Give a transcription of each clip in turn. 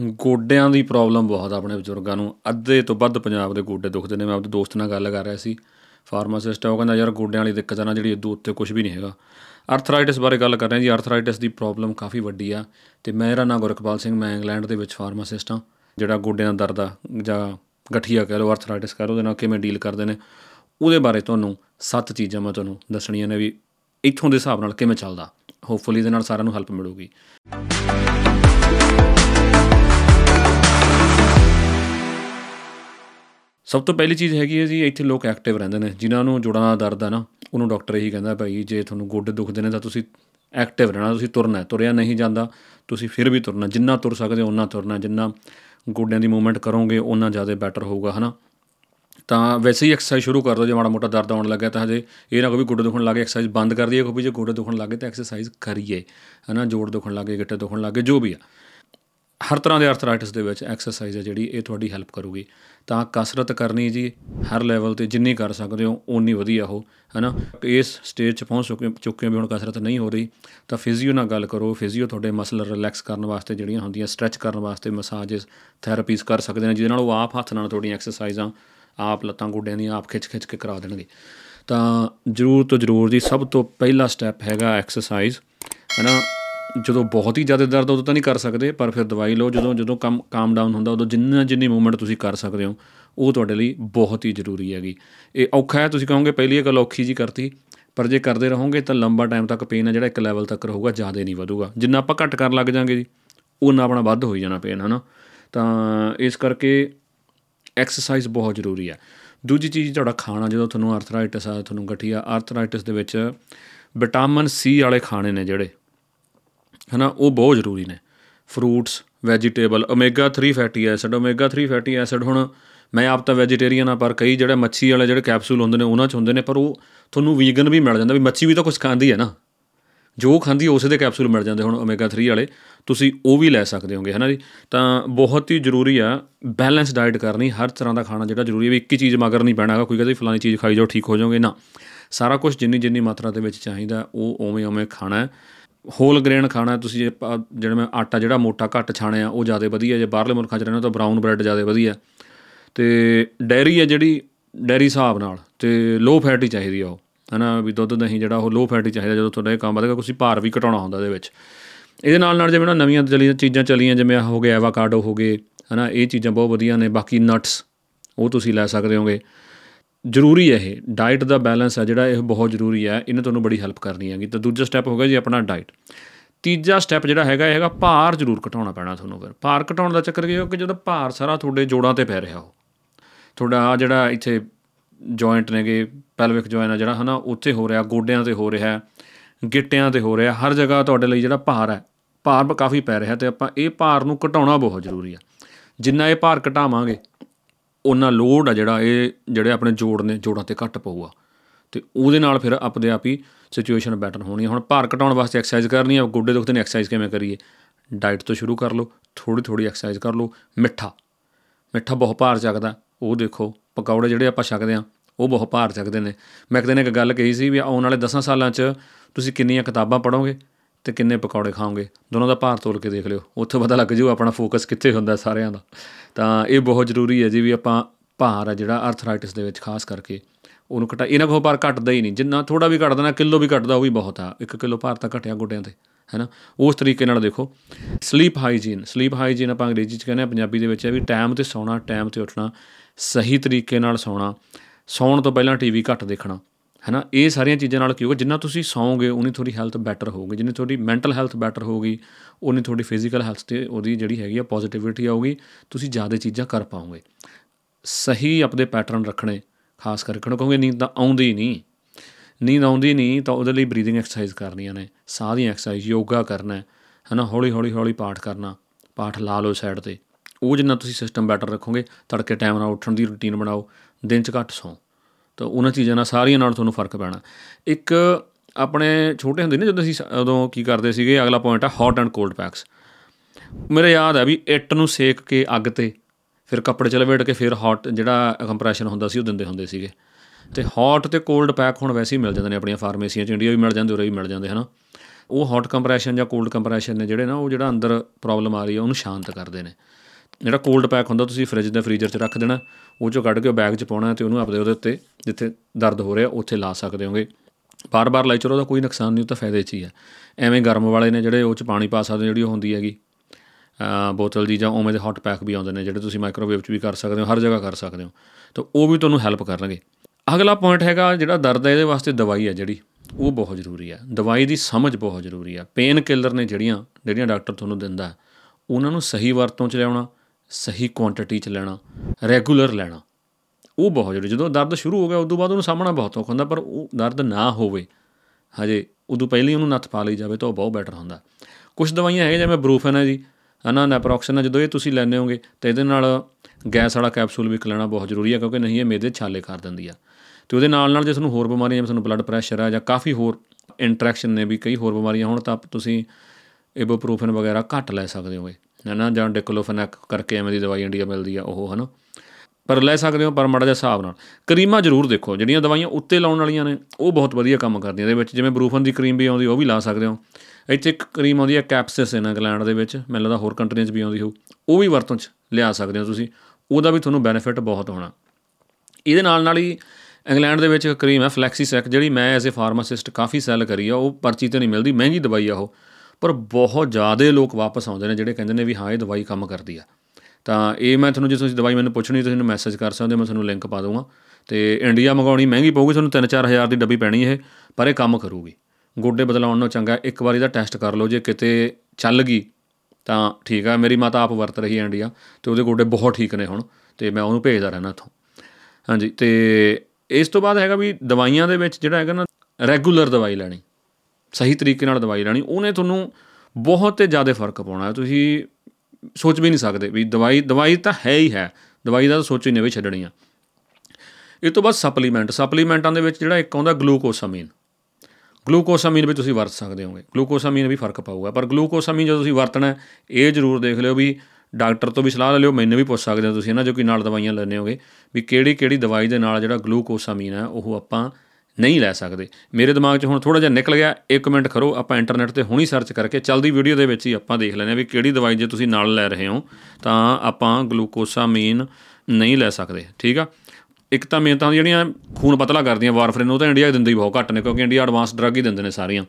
ਗੋਡਿਆਂ ਦੀ ਪ੍ਰੋਬਲਮ ਬਹੁਤ ਆ ਆਪਣੇ ਬਜ਼ੁਰਗਾਂ ਨੂੰ। ਅੱਧੇ ਤੋਂ ਵੱਧ ਪੰਜਾਬ ਦੇ ਗੋਡੇ ਦੁਖਦੇ ਨੇ। ਮੈਂ ਆਪਣੇ ਦੋਸਤ ਨਾਲ ਗੱਲ ਕਰ ਰਿਹਾ ਸੀ ਫਾਰਮਾਸਿਸਟ ਆ, ਉਹ ਕਹਿੰਦਾ, ਯਾਰ, ਗੋਡਿਆਂ ਵਾਲੀ ਦਿੱਕਤ ਆ ਨਾ ਜਿਹੜੀ ਇਦੋਂ ਉੱਤੇ ਕੁਝ ਵੀ ਨਹੀਂ ਹੈਗਾ। ਆਰਥਰਾਈਟਿਸ ਬਾਰੇ ਗੱਲ ਕਰ ਰਹੇ ਹਾਂ ਜੀ। ਆਰਥਰਾਈਟਿਸ ਦੀ ਪ੍ਰੋਬਲਮ ਕਾਫੀ ਵੱਡੀ ਆ। ਤੇ ਮੇਰਾ ਨਾਮ ਗੁਰਕਪਾਲ ਸਿੰਘ, ਮੈਂ ਇੰਗਲੈਂਡ ਦੇ ਵਿੱਚ ਫਾਰਮਾਸਿਸਟ ਆ ਜਿਹੜਾ ਗੋਡਿਆਂ ਦਾ ਦਰਦ ਆ, ਜਾਂ ਗਠੀਆ ਕਹਿ ਲਓ ਆਰਥਰਾਈਟਿਸ ਕਹਿ ਲਓ, ਉਹਦੇ ਨਾਲ ਕਿਵੇਂ ਡੀਲ ਕਰਦੇ ਨੇ। ਉਹਦੇ ਬਾਰੇ ਤੁਹਾਨੂੰ ਸੱਤ ਚੀਜ਼ਾਂ ਮੈਂ ਤੁਹਾਨੂੰ ਦੱਸਣੀਆਂ ਨੇ ਵੀ ਇੱਥੋਂ ਦੇ ਹਿਸਾਬ ਨਾਲ ਕਿਵੇਂ ਚੱਲਦਾ। ਹੋਪਫੁਲੀ ਦੇ ਨਾਲ ਸਾਰਿਆਂ ਨੂੰ ਹੈਲਪ ਮਿਲੂਗੀ। ਸਭ ਤੋਂ ਪਹਿਲੀ ਚੀਜ਼ ਹੈਗੀ ਹੈ ਜੀ, ਇੱਥੇ ਲੋਕ ਐਕਟਿਵ ਰਹਿੰਦੇ ਨੇ। ਜਿਨ੍ਹਾਂ ਨੂੰ ਜੋੜਾਂ ਦਾ ਦਰਦ ਹੈ ਨਾ, ਉਹਨੂੰ ਡਾਕਟਰ ਇਹੀ ਕਹਿੰਦਾ ਭਾਈ, ਜੇ ਤੁਹਾਨੂੰ ਗੋਡੇ ਦੁਖਦੇ ਨੇ ਤਾਂ ਤੁਸੀਂ ਐਕਟਿਵ ਰਹਿਣਾ, ਤੁਸੀਂ ਤੁਰਨਾ ਤੁਰਿਆ ਨਹੀਂ ਜਾਂਦਾ, ਤੁਸੀਂ ਫਿਰ ਵੀ ਤੁਰਨਾ। ਜਿੰਨਾ ਤੁਰ ਸਕਦੇ ਹੋ ਉਹਨਾਂ ਤੁਰਨਾ। ਜਿੰਨਾ ਗੋਡਿਆਂ ਦੀ ਮੂਵਮੈਂਟ ਕਰੋਗੇ ਉਹਨਾਂ ਜ਼ਿਆਦਾ ਬੈਟਰ ਹੋਊਗਾ, ਹਨਾ? ਤਾਂ ਵੈਸੇ ਹੀ ਐਕਸਰਸਾਈਜ਼ ਸ਼ੁਰੂ ਕਰ ਦਿਓ ਜੇ ਮਾੜਾ ਮੋਟਾ ਦਰਦ ਆਉਣ ਲੱਗਾ ਤਾਂ ਹਜੇ ਇਹ ਨਾ ਕੋਈ ਗੋਡੇ ਦੁਖਣ ਲੱਗੇ ਐਕਸਰਸਾਈਜ਼ ਬੰਦ ਕਰ ਦਈਏ। ਕੋਈ ਜੇ ਗੋਡੇ ਦੁਖਣ ਲੱਗੇ ਤਾਂ ਐਕਸਰਸਾਈਜ਼ ਕਰੀਏ, ਹਨਾ? ਜੋੜ ਦੁਖਣ ਲੱਗੇ ਗਿੱਟੇ ਦੁਖਣ ਲੱਗੇ ਜੋ ਵੀ ਆ। ਹਰ ਤਰ੍ਹਾਂ ਦੇ ਆਰਥਰਾਈਟਿਸ ਦੇ ਵਿੱਚ ਐਕਸਰਸਾਈਜ਼ ਹੈ ਜਿਹੜੀ ਇਹ ਤੁਹਾਡੀ ਹੈਲਪ ਕਰੂਗੀ। ਤਾਂ ਕਸਰਤ ਕਰਨੀ ਜੀ ਹਰ ਲੈਵਲ ਤੇ ਜਿੰਨੀ ਕਰ ਸਕਦੇ ਹੋ, ਓਨੀ ਵਧੀਆ ਉਹ ਹੈਨਾ? ਇਸ ਸਟੇਜ 'ਚ ਪਹੁੰਚ ਚੁੱਕੇ ਚੁੱਕੇ ਵੀ ਹੁਣ ਕਸਰਤ ਨਹੀਂ ਹੋ ਰਹੀ, ਤਾਂ ਫਿਜ਼ੀਓ ਨਾਲ ਗੱਲ ਕਰੋ। ਫਿਜ਼ੀਓ ਤੁਹਾਡੇ ਮਸਲ ਰਿਲੈਕਸ ਕਰਨ ਵਾਸਤੇ ਜਿਹੜੀਆਂ ਹੁੰਦੀਆਂ ਸਟ੍ਰੈਚ ਕਰਨ ਵਾਸਤੇ ਮਸਾਜਸ ਥੈਰੇਪੀਜ਼ ਕਰ ਸਕਦੇ ਨੇ, ਜਿਹਦੇ ਨਾਲ ਉਹ ਆਪ ਹੱਥ ਨਾਲ ਤੁਹਾਡੀਆਂ ਐਕਸਰਸਾਈਜ਼ਾਂ ਆਪ ਲੱਤਾਂ ਗੋਡਿਆਂ ਦੀਆਂ ਆਪ ਖਿੱਚ ਖਿੱਚ ਕੇ ਕਰਾ ਦੇਣਗੇ। ਤਾਂ ਜ਼ਰੂਰ ਤੋਂ ਜ਼ਰੂਰ ਜੀ, ਸਭ ਤੋਂ ਪਹਿਲਾ ਸਟੈਪ ਹੈਗਾ ਐਕਸਰਸਾਈਜ਼ ਹੈਨਾ? ਜਦੋਂ ਬਹੁਤ ਹੀ ਜ਼ਿਆਦਾ ਦਰਦ ਉਦੋਂ ਤਾਂ ਨਹੀਂ ਕਰ ਸਕਦੇ, ਪਰ ਫਿਰ ਦਵਾਈ ਲਓ, ਜਦੋਂ ਜਦੋਂ ਕੰਮ ਕਾਮ ਡਾਊਨ ਹੁੰਦਾ, ਉਦੋਂ ਜਿੰਨਾ ਜਿੰਨੀ ਮੂਵਮੈਂਟ ਤੁਸੀਂ ਕਰ ਸਕਦੇ ਹੋ, ਉਹ ਤੁਹਾਡੇ ਲਈ ਬਹੁਤ ਹੀ ਜ਼ਰੂਰੀ ਹੈਗੀ। ਇਹ ਔਖਾ ਹੈ, ਤੁਸੀਂ ਕਹੋਗੇ ਪਹਿਲੀ ਇਹ ਗੱਲ ਔਖੀ ਜੀ ਕਰਤੀ, ਪਰ ਜੇ ਕਰਦੇ ਰਹੋਗੇ ਤਾਂ ਲੰਬਾ ਟਾਈਮ ਤੱਕ ਪੇਨ ਹੈ ਜਿਹੜਾ ਇੱਕ ਲੈਵਲ ਤੱਕ ਰਹੂਗਾ, ਜ਼ਿਆਦਾ ਨਹੀਂ ਵਧੂਗਾ। ਜਿੰਨਾ ਆਪਾਂ ਘੱਟ ਕਰਨ ਲੱਗ ਜਾਾਂਗੇ ਜੀ ਉਹਨਾਂ ਆਪਣਾ ਵੱਧ ਹੋਈ ਜਾਣਾ ਪੇਨ ਹਨਾ? ਤਾਂ ਇਸ ਕਰਕੇ ਐਕਸਰਸਾਈਜ਼ ਬਹੁਤ ਜ਼ਰੂਰੀ ਹੈ। ਦੂਜੀ ਚੀਜ਼ ਤੁਹਾਡਾ ਖਾਣਾ, ਜਦੋਂ ਤੁਹਾਨੂੰ ਆਰਥਰਾਈਟਿਸ ਆ, ਤੁਹਾਨੂੰ ਗਠੀਆ ਆਰਥਰਾਈਟਿਸ ਦੇ ਵਿੱਚ ਵਿਟਾਮਿਨ ਸੀ ਵਾਲੇ ਖਾਣੇ ਨੇ ਜਿਹੜੇ ਹਨਾ, ਉਹ ਬਹੁਤ ਜ਼ਰੂਰੀ ਨੇ। Fruits, vegetable omega 3 fatty acid omega 3 fatty acid ਹੁਣ ਮੈਂ ਆਪ ਤਾਂ ਵੈਜੀਟੇਰੀਅਨ ਆ ਪਰ ਕਈ ਜਿਹੜੇ ਮੱਛੀ ਵਾਲੇ ਜਿਹੜੇ ਕੈਪਸੂਲ ਹੁੰਦੇ ਨੇ, ਉਹਨਾਂ 'ਚ ਹੁੰਦੇ ਨੇ, ਪਰ ਉਹ ਤੁਹਾਨੂੰ ਵੀਗਨ ਵੀ ਮਿਲ ਜਾਂਦਾ, ਵੀ ਮੱਛੀ ਵੀ ਤਾਂ ਕੁਝ ਖਾਂਦੀ ਹੈ ਨਾ। ਜੋ ਖਾਂਦੀ, ਉਸੇ ਦੇ ਕੈਪਸੂਲ ਮਿਲ ਜਾਂਦੇ ਹੁਣ ਓਮੇਗਾ 3 ਵਾਲੇ। ਤੁਸੀਂ ਉਹ ਵੀ ਲੈ ਸਕਦੇ ਹੋਗੇ, ਹਨਾ ਜੀ? ਤਾਂ ਬਹੁਤ ਹੀ ਜ਼ਰੂਰੀ ਆ ਬੈਲੈਂਸ ਡਾਈਟ ਕਰਨੀ, ਹਰ ਤਰ੍ਹਾਂ ਦਾ ਖਾਣਾ ਜਿਹੜਾ ਜ਼ਰੂਰੀ ਹੈ, ਵੀ ਇੱਕ ਹੀ ਚੀਜ਼ ਮਗਰ ਨਹੀਂ ਪੈਣਾਗਾ ਕੋਈ ਕਹਿੰਦਾ ਫਲਾਣੀ ਚੀਜ਼ ਖਾਈ ਜਾਓ, ਠੀਕ ਹੋ ਜਾਓਗੇ, ਨਾ। ਸਾਰਾ ਕੁਝ ਜਿੰਨੀ ਜਿੰਨੀ ਮਾਤਰਾ ਦੇ ਵਿੱਚ ਚਾਹੀਦਾ, ਉਹ ਉਵੇਂ ਉਵੇਂ ਖਾਣਾ ਹੈ। ਹੋਲ ਗ੍ਰੇਨ ਖਾਣਾ ਤੁਸੀਂ ਜੇ ਜਿਹੜਾ ਮੈਂ ਆਟਾ ਜਿਹੜਾ ਮੋਟਾ ਘੱਟ ਛਾਣਿਆ, ਉਹ ਜ਼ਿਆਦਾ ਵਧੀਆ ਜੇ ਬਾਹਰਲੇ ਮੁਲਕਾਂ 'ਚ ਰਹਿੰਦੇ ਤਾਂ ਬਰਾਊਨ ਬ੍ਰੈਡ ਜ਼ਿਆਦਾ ਵਧੀਆ ਤੇ ਡੈਰੀ ਹੈ ਜਿਹੜੀ ਡੈਰੀ ਹਿਸਾਬ ਨਾਲ, ਤੇ ਲੋ ਫੈਟ ਹੀ ਚਾਹੀਦੀ ਆ ਉਹ, ਹਨਾ? ਵੀ ਦੁੱਧ, ਦਹੀਂ ਜਿਹੜਾ ਉਹ ਲੋ ਫੈਟ ਹੀ ਚਾਹੀਦਾ, ਜਦੋਂ ਤੁਹਾਡਾ ਇਹ ਕੰਮ ਵਧੇਗਾ ਤੁਸੀਂ ਭਾਰ ਵੀ ਘਟਾਉਣਾ ਹੁੰਦਾ ਇਹਦੇ ਵਿੱਚ। ਇਹਦੇ ਨਾਲ ਨਾਲ ਜਿਵੇਂ ਨਾ ਨਵੀਆਂ ਚਲੀਆਂ, ਚੀਜ਼ਾਂ ਚਲੀਆਂ, ਜਿਵੇਂ ਹੋ ਗਿਆ ਐਵਾਕਾਡੋ ਹੋ ਗਏ, ਹਨਾ? ਇਹ ਚੀਜ਼ਾਂ ਬਹੁਤ ਵਧੀਆ ਨੇ, ਬਾਕੀ ਨਟਸ ਉਹ ਤੁਸੀਂ ਲੈ ਸਕਦੇ ਹੋਗੇ। ਜ਼ਰੂਰੀ ਹੈ ਇਹ। ਡਾਈਟ ਦਾ ਬੈਲੈਂਸ ਹੈ ਜਿਹੜਾ, ਇਹ ਬਹੁਤ ਜ਼ਰੂਰੀ ਹੈ। ਇਹਨੇ ਤੁਹਾਨੂੰ ਬੜੀ ਹੈਲਪ ਕਰਨੀ ਹੈਗੀ। ਤਾਂ ਦੂਜਾ ਸਟੈਪ ਹੋਗਾ ਜੀ ਆਪਣਾ ਡਾਈਟ ਤੀਜਾ ਸਟੈਪ ਜਿਹੜਾ ਹੈਗਾ ਹੈਗਾ ਭਾਰ ਜ਼ਰੂਰ ਘਟਾਉਣਾ ਪੈਣਾ ਤੁਹਾਨੂੰ ਫਿਰ। ਭਾਰ ਘਟਾਉਣ ਦਾ ਚੱਕਰ ਕੀ ਹੋ ਕਿ ਜਦੋਂ ਭਾਰ ਸਾਰਾ ਤੁਹਾਡੇ ਜੋੜਾਂ ਤੇ ਪੈ ਰਿਹਾ ਹੋ ਤੁਹਾਡਾ ਆ ਜਿਹੜਾ ਇੱਥੇ ਜੁਆਇੰਟ ਨੇਗੇ ਪੈਲਵਿਕ ਜੁਆਇੰਟ ਆ ਜਿਹੜਾ, ਹਨਾ, ਉੱਥੇ ਹੋ ਰਿਹਾ, ਗੋਡਿਆਂ ਤੇ ਹੋ ਰਿਹਾ, ਗਿੱਟਿਆਂ ਤੇ ਹੋ ਰਿਹਾ, ਹਰ ਜਗ੍ਹਾ ਤੁਹਾਡੇ ਲਈ ਜਿਹੜਾ ਭਾਰ ਹੈ, ਭਾਰ ਕਾਫੀ ਪੈ ਰਿਹਾ ਤੇ ਆਪਾਂ ਇਹ ਭਾਰ ਨੂੰ ਘਟਾਉਣਾ ਬਹੁਤ ਜ਼ਰੂਰੀ ਆ ਜਿੰਨਾ ਇਹ ਭਾਰ ਘਟਾਵਾਂਗੇ ਉਹਨਾਂ ਲੋਡ ਆ ਜਿਹੜਾ ਇਹ ਜਿਹੜੇ ਆਪਣੇ ਜੋੜ ਨੇ, ਜੋੜਾਂ ਤੇ ਘੱਟ ਪਊਗਾ। ਤੇ ਉਹਦੇ ਨਾਲ ਫਿਰ ਆਪਦੇ ਆਪ ਹੀ ਸਿਚੁਏਸ਼ਨ ਬੈਟਰ ਹੋਣੀ ਹੁਣ ਭਾਰ ਘਟਾਉਣ ਵਾਸਤੇ ਐਕਸਰਸਾਈਜ਼ ਕਰਨੀ ਹੈ ਗੋਡੇ ਦੁਖਦੇ ਨੇ ਐਕਸਰਸਾਈਜ਼ ਕਿਵੇਂ ਕਰੀਏ? ਡਾਈਟ ਤੋਂ ਸ਼ੁਰੂ ਕਰ ਲਓ ਥੋੜੀ ਥੋੜੀ ਐਕਸਰਸਾਈਜ਼ ਕਰ ਲਓ। ਮਿੱਠਾ ਮਿੱਠਾ ਬਹੁਤ ਭਾਰ ਚੱਕਦਾ। ਉਹ ਦੇਖੋ, ਪਕੌੜੇ ਜਿਹੜੇ ਆਪਾਂ ਛਕਦੇ ਆ, ਉਹ ਬਹੁਤ ਭਾਰ ਚੱਕਦੇ ਨੇ। ਮੈਂ ਇੱਕ ਦਿਨ ਇੱਕ ਗੱਲ ਕਹੀ ਸੀ ਵੀ ਆਉਣ ਵਾਲੇ 10 ਸਾਲਾਂ 'ਚ ਤੁਸੀਂ ਕਿੰਨੀਆਂ ਕਿਤਾਬਾਂ ਪੜ੍ਹੋਗੇ? ਤੇ ਕਿੰਨੇ ਪਕੌੜੇ ਖਾਓਗੇ? ਦੋਨੋਂ ਦਾ ਭਾਰ ਤੋਲ ਕੇ ਦੇਖ ਲਿਓ। ਉੱਥੇ ਪਤਾ ਲੱਗ ਜੂ ਆਪਣਾ ਫੋਕਸ ਕਿੱਥੇ ਹੁੰਦਾ ਸਾਰਿਆਂ ਦਾ। ਤਾਂ ਇਹ ਬਹੁਤ ਜ਼ਰੂਰੀ ਹੈ ਜੀ ਵੀ ਆਪਾਂ ਭਾਰ ਆ ਜਿਹੜਾ ਆਰਥਰਾਈਟਿਸ ਦੇ ਵਿੱਚ ਖਾਸ ਕਰਕੇ, ਉਹਨੂੰ ਘਟਾ ਇਹਨਾਂ ਕੋਲ ਭਾਰ ਘਟਦਾ ਹੀ ਨਹੀਂ। ਜਿੰਨਾ ਥੋੜਾ ਵੀ ਘਟਦਾ ਨਾ, ਕਿਲੋ ਵੀ ਘਟਦਾ, ਉਹ ਵੀ ਬਹੁਤ ਆ। 1 ਕਿਲੋ ਭਾਰ ਤਾਂ ਘਟਿਆ ਗੋਡਿਆਂ ਤੇ ਹੈਨਾ ਉਸ ਤਰੀਕੇ ਨਾਲ ਦੇਖੋ। ਸਲੀਪ ਹਾਈਜੀਨ ਸਲੀਪ ਹਾਈਜੀਨ ਆਪਾਂ ਅੰਗਰੇਜ਼ੀ ਚ ਕਹਿੰਦੇ ਆ ਪੰਜਾਬੀ ਦੇ ਵਿੱਚ ਹੈ ਵੀ ਟਾਈਮ ਤੇ ਸੌਣਾ ਟਾਈਮ ਤੇ ਉੱਠਣਾ, ਸਹੀ ਤਰੀਕੇ ਨਾਲ ਸੌਣਾ। ਸੌਣ ਤੋਂ ਪਹਿਲਾਂ ਟੀਵੀ ਘੱਟ ਦੇਖਣਾ। ਹੈਨਾ, ਇਹ ਸਾਰੀਆਂ ਚੀਜ਼ਾਂ ਨਾਲ ਕੀ ਹੋਗਾ ਜਿੰਨਾ ਤੁਸੀਂ ਸੌਂਗੇ, ਉਨੀ ਤੁਹਾਡੀ ਹੈਲਥ ਬੈਟਰ ਹੋਊਗੀ, ਜਿੰਨੀ ਤੁਹਾਡੀ ਮੈਂਟਲ ਹੈਲਥ ਬੈਟਰ ਹੋਊਗੀ, ਉਨੀ ਤੁਹਾਡੀ ਫਿਜ਼ੀਕਲ ਹੈਲਥ ਤੇ ਉਹਦੀ ਜਿਹੜੀ ਹੈਗੀ ਆ ਪੋਜ਼ਿਟਿਵਿਟੀ ਆਊਗੀ, ਤੁਸੀਂ ਜ਼ਿਆਦਾ ਚੀਜ਼ਾਂ ਕਰ ਪਾਓਗੇ। ਸਹੀ ਆਪਣੇ ਪੈਟਰਨ ਰੱਖਣੇ, ਖਾਸ ਕਰਕੇ ਉਹਨੂੰ ਕਹੋਗੇ ਨੀਂਦ ਤਾਂ ਆਉਂਦੀ ਨਹੀਂ। ਨੀਂਦ ਆਉਂਦੀ ਨਹੀਂ ਤਾਂ ਉਹਦੇ ਲਈ ਬਰੀਥਿੰਗ ਐਕਸਰਸਾਈਜ਼ ਕਰਨੀਆਂ ਨੇ ਸਾਹ ਦੀ ਐਕਸਰਸਾਈਜ਼ ਯੋਗਾ ਕਰਨਾ ਹੈ ਨਾ ਹੌਲੀ ਹੌਲੀ ਹੌਲੀ ਪਾਠ ਕਰਨਾ, ਪਾਠ ਲਾ ਲਓ ਸਾਈਡ ਤੇ। ਉਹ ਜਿੰਨਾ ਤੁਸੀਂ ਸਿਸਟਮ ਬੈਟਰ ਰੱਖੋਗੇ, ਤੜਕੇ ਟਾਈਮ ਨਾਲ ਉੱਠਣ ਦੀ ਰੁਟੀਨ ਬਣਾਓ, ਦਿਨ 'ਚ ਘੱਟ ਸੌਂ। ਤਾਂ ਉਹਨਾਂ ਚੀਜ਼ਾਂ ਨਾਲ ਸਾਰੀਆਂ ਨਾਲ ਤੁਹਾਨੂੰ ਫ਼ਰਕ ਪੈਣਾ। ਇੱਕ ਆਪਣੇ ਛੋਟੇ ਹੁੰਦੇ ਨੇ ਜਦੋਂ ਅਸੀਂ ਉਦੋਂ ਕੀ ਕਰਦੇ ਸੀਗੇ, ਅਗਲਾ ਪੁਆਇੰਟ ਆ ਹੌਟ ਐਂਡ ਕੋਲਡ ਪੈਕਸ ਮੇਰੇ ਯਾਦ ਹੈ ਵੀ ਇੱਟ ਨੂੰ ਸੇਕ ਕੇ ਅੱਗ ਤੇ, ਫਿਰ ਕੱਪੜੇ ਚ ਲਵੇਟ ਕੇ ਫਿਰ ਹੌਟ ਜਿਹੜਾ ਕੰਪਰੈਸ਼ਨ ਹੁੰਦਾ ਸੀ ਉਹ ਦਿੰਦੇ ਹੁੰਦੇ ਸੀਗੇ। ਤੇ ਹੌਟ ਤੇ ਕੋਲਡ ਪੈਕ ਹੁਣ ਵੈਸੇ ਹੀ ਮਿਲ ਜਾਂਦੇ ਨੇ ਆਪਣੀਆਂ ਫਾਰਮੇਸੀਆਂ ਚ ਇੰਡੀਆ ਵੀ ਮਿਲ ਜਾਂਦੇ, ਉਰੇ ਵੀ ਮਿਲ ਜਾਂਦੇ, ਹਨਾ। ਉਹ ਹੌਟ ਕੰਪਰੈਸ਼ਨ ਜਾਂ ਕੋਲਡ ਕੰਪਰੈਸ਼ਨ ਨੇ ਜਿਹੜੇ ਨਾ, ਉਹ ਜਿਹੜਾ ਅੰਦਰ ਪ੍ਰੋਬਲਮ ਆ ਰਹੀ ਹੈ ਉਹਨੂੰ ਸ਼ਾਂਤ ਕਰਦੇ ਨੇ। ਜਿਹੜਾ ਕੋਲਡ ਪੈਕ ਹੁੰਦਾ, ਤੁਸੀਂ ਫ੍ਰਿਜ ਦੇ ਫ੍ਰੀਜ਼ਰ 'ਚ ਰੱਖ ਦੇਣਾ, ਉਹ ਚੋਂ ਕੱਢ ਕੇ ਉਹ ਬੈਗ 'ਚ ਪਾਉਣਾ ਤੇ ਉਹਨੂੰ ਆਪਦੇ ਉਹਦੇ ਉੱਤੇ, ਜਿੱਥੇ ਦਰਦ ਹੋ ਰਿਹਾ, ਉੱਥੇ ਲਾ ਸਕਦੇ ਹੋਗੇ। ਬਾਰ-ਬਾਰ ਲਾਈ ਚਲੋ, ਉਹਦਾ ਕੋਈ ਨੁਕਸਾਨ ਨਹੀਂ, ਉਹ ਤਾਂ ਫਾਇਦੇ 'ਚ ਹੀ ਹੈ ਐਵੇਂ ਗਰਮ ਵਾਲੇ ਨੇ ਜਿਹੜੇ, ਉਹ 'ਚ ਪਾਣੀ ਪਾ ਸਕਦੇ ਜਿਹੜੀ ਉਹ ਹੁੰਦੀ ਹੈਗੀ। ਬੋਤਲ ਦੀ ਜਾਂ ਉਵੇਂ ਦੇ ਹੌਟ ਪੈਕ ਵੀ ਆਉਂਦੇ ਨੇ, ਜਿਹੜੇ ਤੁਸੀਂ ਮਾਈਕ੍ਰੋਵੇਵ 'ਚ ਵੀ ਕਰ ਸਕਦੇ ਹੋ, ਹਰ ਜਗ੍ਹਾ ਕਰ ਸਕਦੇ ਹੋ। ਤਾਂ ਉਹ ਵੀ ਤੁਹਾਨੂੰ ਹੈਲਪ ਕਰਨਗੇ। ਅਗਲਾ ਪੁਆਇੰਟ ਹੈਗਾ, ਜਿਹੜਾ ਦਰਦ ਹੈ, ਇਹਦੇ ਵਾਸਤੇ ਦਵਾਈ ਹੈ ਜਿਹੜੀ, ਉਹ ਬਹੁਤ ਜ਼ਰੂਰੀ ਹੈ। ਦਵਾਈ ਦੀ ਸਮਝ ਬਹੁਤ ਜ਼ਰੂਰੀ ਹੈ। ਪੇਨ ਕਿਲਰ ਨੇ ਜਿਹੜੀਆਂ ਜਿਹੜੀਆਂ ਡਾਕਟਰ ਤੁਹਾਨੂੰ ਦਿੰਦਾ, ਉਹਨਾਂ ਨੂੰ ਸਹੀ ਵਰਤੋਂ 'ਚ ਲਿਆਉਣਾ ਸਹੀ ਕੁਆਂਟੀਟੀ 'ਚ ਲੈਣਾ ਰੈਗੂਲਰ ਲੈਣਾ। ਉਹ ਬਹੁਤ ਜ਼ਰੂਰੀ, ਜਦੋਂ ਦਰਦ ਸ਼ੁਰੂ ਹੋ ਗਿਆ, ਉਦੋਂ ਬਾਅਦ ਉਹਨੂੰ ਸਾਹਮਣਾ ਬਹੁਤ ਔਖਾ ਹੁੰਦਾ, ਪਰ ਉਹ ਦਰਦ ਨਾ ਹੋਵੇ, ਹਜੇ ਉਦੋਂ ਪਹਿਲਾਂ ਹੀ ਉਹਨੂੰ ਨੱਥ ਪਾ ਲਈ ਜਾਵੇ ਤਾਂ ਉਹ ਬਹੁਤ ਬੈਟਰ ਹੁੰਦਾ। ਕੁਝ ਦਵਾਈਆਂ ਹੈਗੀਆਂ, ਜਿਵੇਂ ਬਰੂਫਨ ਹੈ ਜੀ ਹਨਾ ਨੈਪਰੋਕਸਨ ਜਦੋਂ ਇਹ ਤੁਸੀਂ ਲੈਂਦੇ ਹੋਗੇ, ਤਾਂ ਇਹਦੇ ਨਾਲ ਗੈਸ ਵਾਲਾ ਕੈਪਸੂਲ ਵੀ ਲੈਣਾ ਬਹੁਤ ਜ਼ਰੂਰੀ ਹੈ, ਕਿਉਂਕਿ ਨਹੀਂ, ਇਹ ਮੇਦੇ ਛਾਲੇ ਕਰ ਦਿੰਦੀ ਆ। ਤੇ ਉਹਦੇ ਨਾਲ ਨਾਲ ਜੇ ਤੁਹਾਨੂੰ ਹੋਰ ਬਿਮਾਰੀਆਂ, ਜਿਵੇਂ ਤੁਹਾਨੂੰ ਬਲੱਡ ਪ੍ਰੈਸ਼ਰ ਆ ਜਾਂ ਕਾਫੀ ਹੋਰ ਇੰਟਰੈਕਸ਼ਨ ਨੇ ਵੀ, ਕਈ ਹੋਰ ਬਿਮਾਰੀਆਂ ਹੋਣ, ਤਾਂ ਤੁਸੀਂ ਇਬੋਪਰੂਫਨ ਵਗੈਰਾ ਘੱਟ ਲੈ ਸਕਦੇ ਹੋਗੇ। ਹਨਾ ਜਾਂ ਡਿਕਲੋਫਨੈਕ ਕਰਕੇ ਐਵੇਂ ਦੀ ਦਵਾਈ ਇੰਡੀਆ ਮਿਲਦੀ ਆ, ਉਹ, ਹਨਾ। ਪਰ ਲੈ ਸਕਦੇ ਹੋ, ਪਰ ਮਾੜਾ ਜਿਹਾ ਹਿਸਾਬ ਨਾਲ। ਕਰੀਮਾਂ ਜ਼ਰੂਰ ਦੇਖੋ, ਜਿਹੜੀਆਂ ਦਵਾਈਆਂ ਉੱਤੇ ਲਾਉਣ ਵਾਲੀਆਂ ਨੇ, ਉਹ ਬਹੁਤ ਵਧੀਆ ਕੰਮ ਕਰਦੀਆਂ ਇਹਦੇ ਵਿੱਚ। ਜਿਵੇਂ ਬਰੂਫਨ ਦੀ ਕਰੀਮ ਵੀ ਆਉਂਦੀ, ਉਹ ਵੀ ਲਾ ਸਕਦੇ ਹੋ। ਇੱਥੇ ਇੱਕ ਕਰੀਮ ਆਉਂਦੀ ਹੈ ਕੈਪਸਿਸ ਇੰਗਲੈਂਡ ਦੇ ਵਿੱਚ, ਮੈਨੂੰ ਲੱਗਦਾ ਹੋਰ ਕੰਟਰੀਆਂ 'ਚ ਵੀ ਆਉਂਦੀ ਹੋ ਉਹ ਵੀ ਵਰਤੋਂ 'ਚ ਲਿਆ ਸਕਦੇ ਹੋ ਤੁਸੀਂ। ਉਹਦਾ ਵੀ ਤੁਹਾਨੂੰ ਬੈਨੀਫਿਟ ਬਹੁਤ ਹੋਣਾ। ਇਹਦੇ ਨਾਲ ਨਾਲ ਹੀ ਇੰਗਲੈਂਡ ਦੇ ਵਿੱਚ ਇੱਕ ਕਰੀਮ ਹੈ ਫਲੈਕਸੀਸੈਕ ਜਿਹੜੀ ਮੈਂ ਐਜ਼ ਅ ਫਾਰਮਾਸਿਸਟ ਕਾਫੀ ਸੈੱਲ ਕਰੀ ਆ, ਉਹ ਪਰਚੀ ਤੇ ਨਹੀਂ ਮਿਲਦੀ, ਮਹਿੰਗੀ ਦਵਾਈ ਆ ਉਹ। ਪਰ ਬਹੁਤ ਜ਼ਿਆਦਾ ਲੋਕ ਵਾਪਸ ਆਉਂਦੇ ਨੇ ਜਿਹੜੇ ਕਹਿੰਦੇ ਨੇ ਵੀ ਹਾਂ, ਇਹ ਦਵਾਈ ਕੰਮ ਕਰਦੀ ਆ। ਤਾਂ ਇਹ ਮੈਂ ਤੁਹਾਨੂੰ, ਜੇ ਤੁਸੀਂ ਦਵਾਈ ਮੈਨੂੰ ਪੁੱਛਣੀ, ਤੁਸੀਂ ਮੈਨੂੰ ਮੈਸੇਜ ਕਰ ਸਕਦੇ ਹੋ, ਮੈਂ ਤੁਹਾਨੂੰ ਲਿੰਕ ਪਾ ਦੂੰਗਾ ਤੇ ਇੰਡੀਆ ਮੰਗਾਉਣੀ ਮਹਿੰਗੀ ਪਊਗੀ, ਤੁਹਾਨੂੰ 3-4 ਹਜ਼ਾਰ ਦੀ ਡੱਬੀ ਪੈਣੀ ਇਹ, ਪਰ ਇਹ ਕੰਮ ਕਰੂਗੀ। ਗੋਡੇ ਬਦਲਾਉਣ ਨੂੰ ਚੰਗਾ, ਇੱਕ ਵਾਰੀ ਦਾ ਟੈਸਟ ਕਰ ਲਓ, ਜੇ ਕਿਤੇ ਚੱਲ ਗਈ, ਤਾਂ ਠੀਕ ਆ। ਮੇਰੀ ਮਾਤਾ ਆਪ ਵਰਤ ਰਹੀ ਹੈ ਇੰਡੀਆ ਤੇ ਉਹਦੇ ਗੋਡੇ ਬਹੁਤ ਠੀਕ ਨੇ ਹੁਣ, ਤੇ ਮੈਂ ਉਹਨੂੰ ਭੇਜਦਾ ਰਹਿਣਾ ਇੱਥੋਂ। ਹਾਂਜੀ, ਤੇ ਇਸ ਤੋਂ ਬਾਅਦ ਹੈਗਾ ਵੀ ਦਵਾਈਆਂ ਦੇ ਵਿੱਚ ਜਿਹੜਾ ਹੈਗਾ ਨਾ ਰੈਗੂਲਰ ਦਵਾਈ ਲੈਣੀ। ਸਹੀ ਤਰੀਕੇ ਨਾਲ ਦਵਾਈ ਲੈਣੀ, ਉਹਨੇ ਤੁਹਾਨੂੰ ਬਹੁਤ ਤੇ ਜ਼ਿਆਦਾ ਫ਼ਰਕ ਪਾਉਣਾ ਤੁਸੀਂ ਸੋਚ ਵੀ ਨਹੀਂ ਸਕਦੇ ਵੀ ਦਵਾਈ ਦਵਾਈ ਤਾਂ ਹੈ ਹੀ ਹੈ, ਦਵਾਈ ਦਾ ਤਾਂ ਸੋਚ ਹੀ ਨਹੀਂ ਵੀ ਛੱਡਣੀ ਆ। ਇਹ ਤੋਂ ਬਾਅਦ ਸਪਲੀਮੈਂਟ ਸਪਲੀਮੈਂਟਾਂ ਦੇ ਵਿੱਚ ਜਿਹੜਾ ਇੱਕ ਆਉਂਦਾ ਗਲੂਕੋਸਾਮੀਨ ਗਲੂਕੋਸਾਮੀਨ ਵੀ ਤੁਸੀਂ ਵਰਤ ਸਕਦੇ ਹੋਗੇ ਗਲੂਕੋਸਾਮੀਨ ਵੀ ਫ਼ਰਕ ਪਾਊਗਾ, ਪਰ ਗਲੂਕੋਸਾਮੀਨ ਜਦੋਂ ਤੁਸੀਂ ਵਰਤਣਾ ਇਹ ਜ਼ਰੂਰ ਦੇਖ ਲਿਓ ਵੀ ਡਾਕਟਰ ਤੋਂ ਵੀ ਸਲਾਹ ਲੈ ਲਿਓ, ਮੈਨੂੰ ਵੀ ਪੁੱਛ ਸਕਦੇ ਹੋ ਤੁਸੀਂ ਇਹਨਾਂ ਜੋ ਕਿ ਨਾਲ ਦਵਾਈਆਂ ਲੈਣੇ ਹੋਗੇ, ਵੀ ਕਿਹੜੀ ਕਿਹੜੀ ਦਵਾਈ ਦੇ ਨਾਲ ਜਿਹੜਾ ਗਲੂਕੋਸਾਮੀਨ ਹੈ, ਉਹ ਆਪਾਂ ਨਹੀਂ ਲੈ ਸਕਦੇ। ਮੇਰੇ ਦਿਮਾਗ 'ਚ ਹੁਣ ਥੋੜਾ ਜਿਹਾ ਨਿਕਲ ਗਿਆ। ਇੱਕ ਮਿੰਟ ਕਰੋ ਆਪਾਂ ਇੰਟਰਨੈਟ ਤੇ ਹੁਣੀ ਸਰਚ ਕਰਕੇ ਚਲਦੀ ਵੀਡੀਓ ਦੇ ਵਿੱਚ ਹੀ ਆਪਾਂ ਦੇਖ ਲੈਂਦੇ ਆ ਵੀ ਕਿਹੜੀ ਦਵਾਈ ਜੇ ਤੁਸੀਂ ਨਾਲ ਲੈ ਰਹੇ ਹੋ, ਤਾਂ ਆਪਾਂ ਗਲੂਕੋਸਾਮੀਨ ਨਹੀਂ ਲੈ ਸਕਦੇ, ਠੀਕ ਆ? ਇੱਕ ਤਾਂ ਮੇਨ ਤਾਂ ਜਿਹੜੀਆਂ ਖੂਨ ਪਤਲਾ ਕਰਦੀਆਂ ਵਾਰਫਰਿਨ ਉਹ ਤਾਂ ਇੰਡੀਆ ਦਿੰਦੇ ਹੀ ਬਹੁਤ ਘੱਟ ਨੇ, ਕਿਉਂਕਿ ਇੰਡੀਆ ਐਡਵਾਂਸ ਡਰੱਗ ਹੀ ਦਿੰਦੇ ਨੇ ਸਾਰੀਆਂ।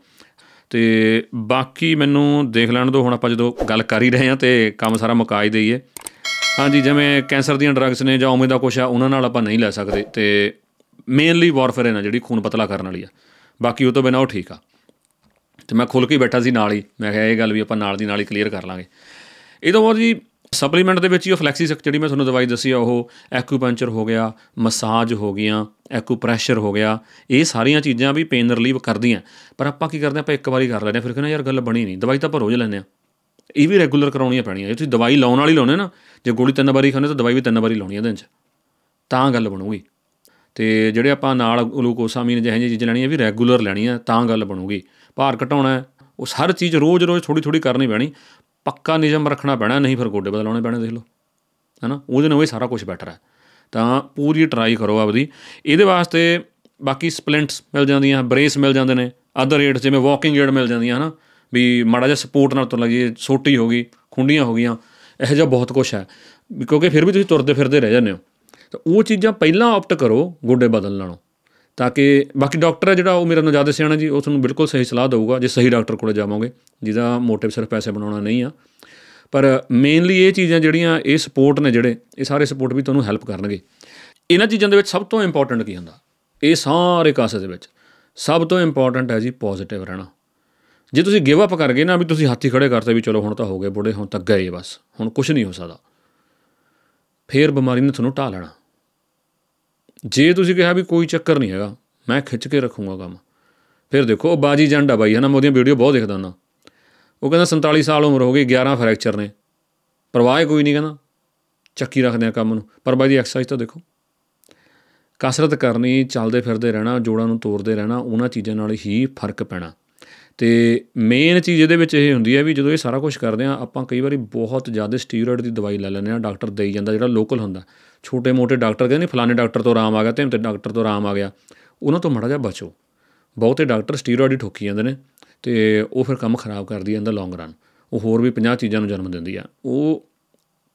ਤੇ ਬਾਕੀ ਮੈਨੂੰ ਦੇਖ ਲੈਣ ਦੋ ਹੁਣ ਆਪਾਂ ਜਦੋਂ ਗੱਲ ਕਰ ਹੀ ਰਹੇ ਹਾਂ ਤੇ ਕੰਮ ਸਾਰਾ ਮੁਕਾ ਹੀ ਦਈਏ। ਹਾਂਜੀ, ਜਿਵੇਂ ਕੈਂਸਰ ਦੀਆਂ ਡਰੱਗਸ ਨੇ ਜਾਂ ਉਵੇਂ ਦਾ ਕੁਛ ਆ, ਉਹਨਾਂ ਨਾਲ ਆਪਾਂ ਨਹੀਂ ਲੈ ਸਕਦੇ। ਤੇ ਮੇਨਲੀ ਵਾਰਫੇਰਨ ਆ ਜਿਹੜੀ ਖੂਨ ਪਤਲਾ ਕਰਨ ਵਾਲੀ ਆ। ਬਾਕੀ ਉਹ ਤੋਂ ਬਿਨਾ ਉਹ ਠੀਕ ਆ। ਤੇ ਮੈਂ ਖੁੱਲ ਕੇ ਬੈਠਾ ਸੀ ਨਾਲ ਹੀ। ਮੈਂ ਕਿਹਾ, ਇਹ ਗੱਲ ਵੀ ਆਪਾਂ ਨਾਲ ਦੀ ਨਾਲ ਹੀ ਕਲੀਅਰ ਕਰ ਲਾਂਗੇ। ਇਹ ਤੋਂ ਬਾਅਦ ਜੀ ਸਪਲੀਮੈਂਟ ਦੇ ਵਿੱਚ ਹੀ ਉਹ ਫਲੈਕਸੀਸਕ ਜਿਹੜੀ ਮੈਂ ਤੁਹਾਨੂੰ ਦਵਾਈ ਦੱਸੀ ਆ, ਉਹ ਐਕੂਪੰਚਰ ਹੋ ਗਿਆ ਮਸਾਜ ਹੋ ਗਈਆਂ ਐਕੂਪ੍ਰੈਸ਼ਰ ਹੋ ਗਿਆ। ਇਹ ਸਾਰੀਆਂ ਚੀਜ਼ਾਂ ਵੀ ਪੇਨ ਰਿਲੀਵ ਕਰਦੀਆਂ। ਪਰ ਆਪਾਂ ਕੀ ਕਰਦੇ ਆਪਾਂ ਇੱਕ ਵਾਰੀ ਕਰ ਲੈਂਦੇ ਆ, ਫਿਰ ਕਹਿੰਦੇ ਯਾਰ ਗੱਲ ਬਣੀ ਨਹੀਂ। ਦਵਾਈ ਤਾਂ ਆਪਾਂ ਰੋਜ਼ ਲੈਂਦੇ ਆ। ਇਹ ਵੀ ਰੈਗੂਲਰ ਕਰਾਉਣੀਆਂ ਪੈਣੀਆਂ। ਜੇ ਤੁਸੀਂ ਦਵਾਈ ਲਾਉਣ ਵਾਲੀ ਲਾਉਣੇ ਨਾ, ਜੇ ਗੋਲੀ ਤਿੰਨ ਵਾਰੀ ਖਾਣੇ ਤਾਂ ਦਵਾਈ ਵੀ ਤਿੰਨ ਵਾਰੀ ਲਾਉਣੀ ਹੈ ਦਿਨ 'ਚ। ਤਾਂ ਗੱਲ ਬਣੂਗੀ। ਤੇ ਜਿਹੜੇ ਆਪਾਂ ਨਾਲ ਗਲੂਕੋਸਾਮੀਨ ਜਿਹੇ ਜਿਹੀ ਚੀਜ਼ਾਂ ਲੈਣੀਆਂ ਵੀ ਰੈਗੂਲਰ ਲੈਣੀਆਂ, ਤਾਂ ਗੱਲ ਬਣੂਗੀ। ਭਾਰ ਘਟਾਉਣਾ ਉਹ ਹਰ ਚੀਜ਼ ਰੋਜ਼-ਰੋਜ਼ ਥੋੜੀ-ਥੋੜੀ ਕਰਨੀ ਪੈਣੀ, ਪੱਕਾ ਨਿਯਮ ਰੱਖਣਾ ਪੈਣਾ, ਨਹੀਂ ਫਿਰ ਗੋਡੇ ਬਦਲਾਉਣੇ ਪੈਣੇ ਦੇਖ ਲਓ, ਹੈਨਾ? ਉਹਦੇ ਨਾਲ ਇਹ ਸਾਰਾ ਕੁਝ ਬੈਟਰ ਹੈ। ਤਾਂ ਪੂਰੀ ਟਰਾਈ ਕਰੋ ਆਪਦੀ। ਇਹਦੇ ਵਾਸਤੇ ਬਾਕੀ ਸਪਲਿੰਟਸ ਮਿਲ ਜਾਂਦੀਆਂ ਬ੍ਰੇਸ ਮਿਲ ਜਾਂਦੇ ਨੇ ਅਦਰ ਏਡ ਜਿਵੇਂ ਵਾਕਿੰਗ ਏਡ ਮਿਲ ਜਾਂਦੀਆਂ, ਹਨਾ? ਵੀ ਮਾੜਾ ਜਿਹਾ ਸਪੋਰਟ ਨਾਲ ਤੁਰ ਲੱਗੀ, ਸੋਟੀ ਹੋ ਗਈ, ਖੁੰਡੀਆਂ ਹੋ ਗਈਆਂ, ਇਹੋ ਜਿਹਾ ਬਹੁਤ ਕੁਝ ਹੈ। ਕਿਉਂਕਿ ਫਿਰ ਵੀ ਤੁਸੀਂ ਤੁਰਦੇ ਫਿਰਦੇ ਰਹਿ ਜਾਂਦੇ ਹੋ। ਤਾਂ ਉਹ ਚੀਜ਼ਾਂ ਪਹਿਲਾਂ ਆਪਟ ਕਰੋ, ਗੋਡੇ ਬਦਲਣ ਨਾਲੋਂ। ਤਾਂ ਕਿ ਬਾਕੀ ਡਾਕਟਰ ਹੈ ਜਿਹੜਾ, ਉਹ ਮੇਰੇ ਨਾਲ ਜ਼ਿਆਦਾ ਸਿਆਣਾ ਜੀ, ਉਹ ਤੁਹਾਨੂੰ ਬਿਲਕੁਲ ਸਹੀ ਸਲਾਹ ਦੇਊਗਾ, ਜੇ ਸਹੀ ਡਾਕਟਰ ਕੋਲੇ ਜਾਵੋਗੇ, ਜਿਹਦਾ ਮੋਟਿਵ ਸਿਰਫ ਪੈਸੇ ਬਣਾਉਣਾ ਨਹੀਂ ਆ। ਪਰ ਮੇਨਲੀ ਇਹ ਚੀਜ਼ਾਂ ਜਿਹੜੀਆਂ, ਇਹ ਸਪੋਰਟ ਨੇ ਜਿਹੜੇ, ਇਹ ਸਾਰੇ ਸਪੋਰਟ ਵੀ ਤੁਹਾਨੂੰ ਹੈਲਪ ਕਰਨਗੇ। ਇਹਨਾਂ ਚੀਜ਼ਾਂ ਦੇ ਵਿੱਚ ਸਭ ਤੋਂ ਇੰਪੋਰਟੈਂਟ ਕੀ ਹੁੰਦਾ? ਇਹ ਸਾਰੇ ਕਾਸੇ ਦੇ ਵਿੱਚ ਸਭ ਤੋਂ ਇੰਪੋਰਟੈਂਟ ਹੈ ਜੀ ਪੋਜ਼ਿਟਿਵ ਰਹਿਣਾ। ਜੇ ਤੁਸੀਂ ਗਿਵ ਅਪ ਕਰ ਗਏ ਨਾ, ਵੀ ਤੁਸੀਂ ਹੱਥੀ ਖੜੇ ਕਰਤੇ ਵੀ ਚਲੋ ਹੁਣ ਤਾਂ ਹੋ ਗਏ ਬੁੜੇ ਹੁਣ ਤੱਕ ਗਏ ਬਸ, ਹੁਣ ਕੁਝ ਨਹੀਂ ਹੋ ਸਕਦਾ। ਫੇਰ ਬਿਮਾਰੀ ਨੇ ਤੁਹਾਨੂੰ ਢਾ ਲੈਣਾ। ਜੇ ਤੁਸੀਂ ਕਿਹਾ ਵੀ ਕੋਈ ਚੱਕਰ ਨਹੀਂ ਹੈਗਾ, ਮੈਂ ਖਿੱਚ ਕੇ ਰੱਖੂੰਗਾ ਕੰਮ। ਫਿਰ ਦੇਖੋ, ਉਹ ਬਾਜੀ ਜੰਡਾ ਬਾਈ ਹੈ ਨਾ ਮੈਂ ਉਹਦੀਆਂ ਵੀਡੀਓ ਬਹੁਤ ਦੇਖਦਾ ਹੁੰਦਾ। ਉਹ ਕਹਿੰਦਾ 47 ਸਾਲ ਉਮਰ ਹੋ ਗਈ 11 ਫ੍ਰੈਕਚਰ ਨੇ। ਪਰਵਾਹ ਕੋਈ ਨਹੀਂ, ਕਹਿੰਦਾ। ਚੱਕੀ ਰੱਖਦੇ ਆ ਕੰਮ ਨੂੰ। ਪਰ ਬਾਈ ਦੀ ਐਕਸਰਸਾਈਜ਼ ਤਾਂ ਦੇਖੋ। ਕਸਰਤ ਕਰਨੀ, ਚੱਲਦੇ ਫਿਰਦੇ ਰਹਿਣਾ, ਜੋੜਾਂ ਨੂੰ ਤੋੜਦੇ ਰਹਿਣਾ, ਉਹਨਾਂ ਚੀਜ਼ਾਂ ਨਾਲ ਹੀ ਫ਼ਰਕ ਪੈਣਾ। ਤੇ ਮੇਨ ਚੀਜ਼ ਇਹਦੇ ਵਿੱਚ ਇਹ ਹੁੰਦੀ ਹੈ ਵੀ ਜਦੋਂ ਇਹ ਸਾਰਾ ਕੁਝ ਕਰਦੇ ਆ ਆਪਾਂ ਕਈ ਵਾਰੀ ਬਹੁਤ ਜ਼ਿਆਦਾ ਸਟੀਰੋਇਡ ਦੀ ਦਵਾਈ ਲੈ ਲੈਂਦੇ ਆ ਡਾਕਟਰ ਦੇਈ ਜਾਂਦਾ ਜਿਹੜਾ ਲੋਕਲ ਹੁੰਦਾ। ਛੋਟੇ ਮੋਟੇ ਡਾਕਟਰ ਕਹਿੰਦੇ ਫਲਾਣੇ ਡਾਕਟਰ ਤੋਂ ਆਰਾਮ ਆ ਗਿਆ ਤੇ ਤੇ ਡਾਕਟਰ ਤੋਂ ਆਰਾਮ ਆ ਗਿਆ। ਉਹਨਾਂ ਤੋਂ ਮੜਾ ਜਾ ਬਚੋ। ਬਹੁਤੇ ਡਾਕਟਰ ਸਟੀਰੋਇਡ ਹੀ ਠੋਕੀ ਜਾਂਦੇ ਨੇ ਤੇ ਉਹ ਫਿਰ ਕੰਮ ਖਰਾਬ ਕਰਦੀ ਹੈ ਇਨ ਦਾ ਲੌਂਗ ਰਨ ਉਹ ਹੋਰ ਵੀ 50 ਚੀਜ਼ਾਂ ਨੂੰ ਜਨਮ ਦਿੰਦੀ ਆ। ਉਹ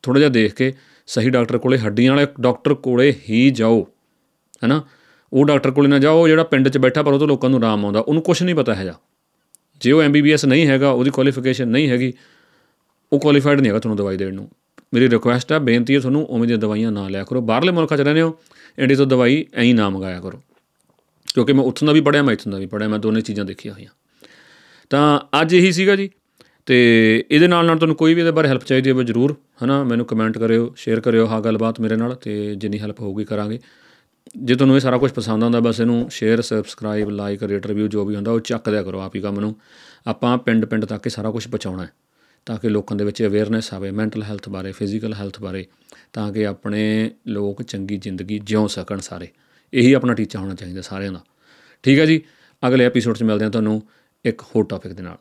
ਥੋੜਾ ਜਿਹਾ ਦੇਖ ਕੇ ਸਹੀ ਡਾਕਟਰ ਕੋਲੇ ਹੱਡੀਆਂ ਵਾਲੇ ਡਾਕਟਰ ਕੋਲੇ ਹੀ ਜਾਓ ਹੈਨਾ ਉਹ ਡਾਕਟਰ ਕੋਲੇ ਨਾ ਜਾਓ ਜਿਹੜਾ ਪਿੰਡ 'ਚ ਬੈਠਾ ਪਰ ਉਹ ਤੋਂ ਲੋਕਾਂ ਨੂੰ ਆਰਾਮ ਆਉਂਦਾ, ਉਹਨੂੰ ਕੁਝ ਨਹੀਂ ਪਤਾ ਹੈਗਾ। ਜੇ ਉਹ ਐਮਬੀਬੀਐਸ ਨਹੀਂ ਹੈਗਾ, ਉਹਦੀ ਕੁਆਲੀਫਿਕੇਸ਼ਨ ਨਹੀਂ ਹੈਗੀ, ਉਹ ਕੁਆਲੀਫਾਈਡ ਨਹੀਂ ਹੈਗਾ ਤੁਹਾਨੂੰ ਦਵਾਈ ਦੇਣ ਨੂੰ। ਮੇਰੀ ਰਿਕੁਐਸਟ ਹੈ ਬੇਨਤੀ ਹੈ ਤੁਹਾਨੂੰ ਉਵੇਂ ਦੀਆਂ ਦਵਾਈਆਂ ਨਾ ਲਿਆ ਕਰੋ। ਬਾਹਰਲੇ ਮੁਲਕਾਂ 'ਚ ਰਹਿੰਦੇ ਹੋ ਇੰਡੀ ਤੋਂ ਦਵਾਈ ਐਂ ਹੀ ਨਾ ਮੰਗਾਇਆ ਕਰੋ। ਕਿਉਂਕਿ ਮੈਂ ਉੱਥੋਂ ਦਾ ਵੀ ਪੜਿਆ ਮੈਂ ਇੱਥੋਂ ਦਾ ਵੀ ਪੜਿਆ ਮੈਂ ਦੋਨੇ ਚੀਜ਼ਾਂ ਦੇਖੀਆਂ ਹੋਈਆਂ। ਤਾਂ ਅੱਜ ਇਹੀ ਸੀਗਾ ਜੀ, ਤੇ ਇਹਦੇ ਨਾਲ ਨਾਲ ਤੁਹਾਨੂੰ ਕੋਈ ਵੀ ਇਹਦੇ ਬਾਰੇ ਹੈਲਪ ਚਾਹੀਦੀ ਹੋਵੇ, ਜਰੂਰ, ਹਨਾ? ਮੈਨੂੰ ਕਮੈਂਟ ਕਰਿਓ ਸ਼ੇਅਰ ਕਰਿਓ ਹਾਂ ਗੱਲਬਾਤ ਮੇਰੇ ਨਾਲ, ਤੇ ਜਿੰਨੀ ਹੈਲਪ ਹੋਊਗੀ ਕਰਾਂਗੇ। ਜੇ ਤੁਹਾਨੂੰ ਇਹ ਸਾਰਾ ਕੁਝ ਪਸੰਦ ਆਉਂਦਾ, ਬਸ ਇਹਨੂੰ share subscribe like rate review ਜੋ ਵੀ ਹੁੰਦਾ, ਉਹ ਚੱਕ ਦਿਆ ਕਰੋ ਆਪ ਹੀ ਕੰਮ ਨੂੰ। ਆਪਾਂ ਪਿੰਡ ਪਿੰਡ ਤੱਕ ਇਹ ਸਾਰਾ ਕੁਝ ਪਹੁੰਚਾਉਣਾ ਹੈ, ਤਾਂ ਕਿ ਲੋਕਾਂ ਦੇ ਵਿੱਚ ਅਵੇਅਰਨੈਸ ਆਵੇ ਮੈਂਟਲ ਹੈਲਥ ਬਾਰੇ ਫਿਜ਼ੀਕਲ ਹੈਲਥ ਬਾਰੇ, ਤਾਂ ਕਿ ਆਪਣੇ ਲੋਕ ਚੰਗੀ ਜ਼ਿੰਦਗੀ ਜਿਉ ਸਕਣ ਸਾਰੇ। ਇਹੀ ਆਪਣਾ ਟੀਚਾ ਹੋਣਾ ਚਾਹੀਦਾ ਸਾਰਿਆਂ ਦਾ। ਠੀਕ ਹੈ ਜੀ, ਅਗਲੇ ਐਪੀਸੋਡ 'ਚ ਮਿਲਦੇ ਹਾਂ ਤੁਹਾਨੂੰ ਇੱਕ ਹੋਰ ਟੌਪਿਕ ਦੇ ਨਾਲ।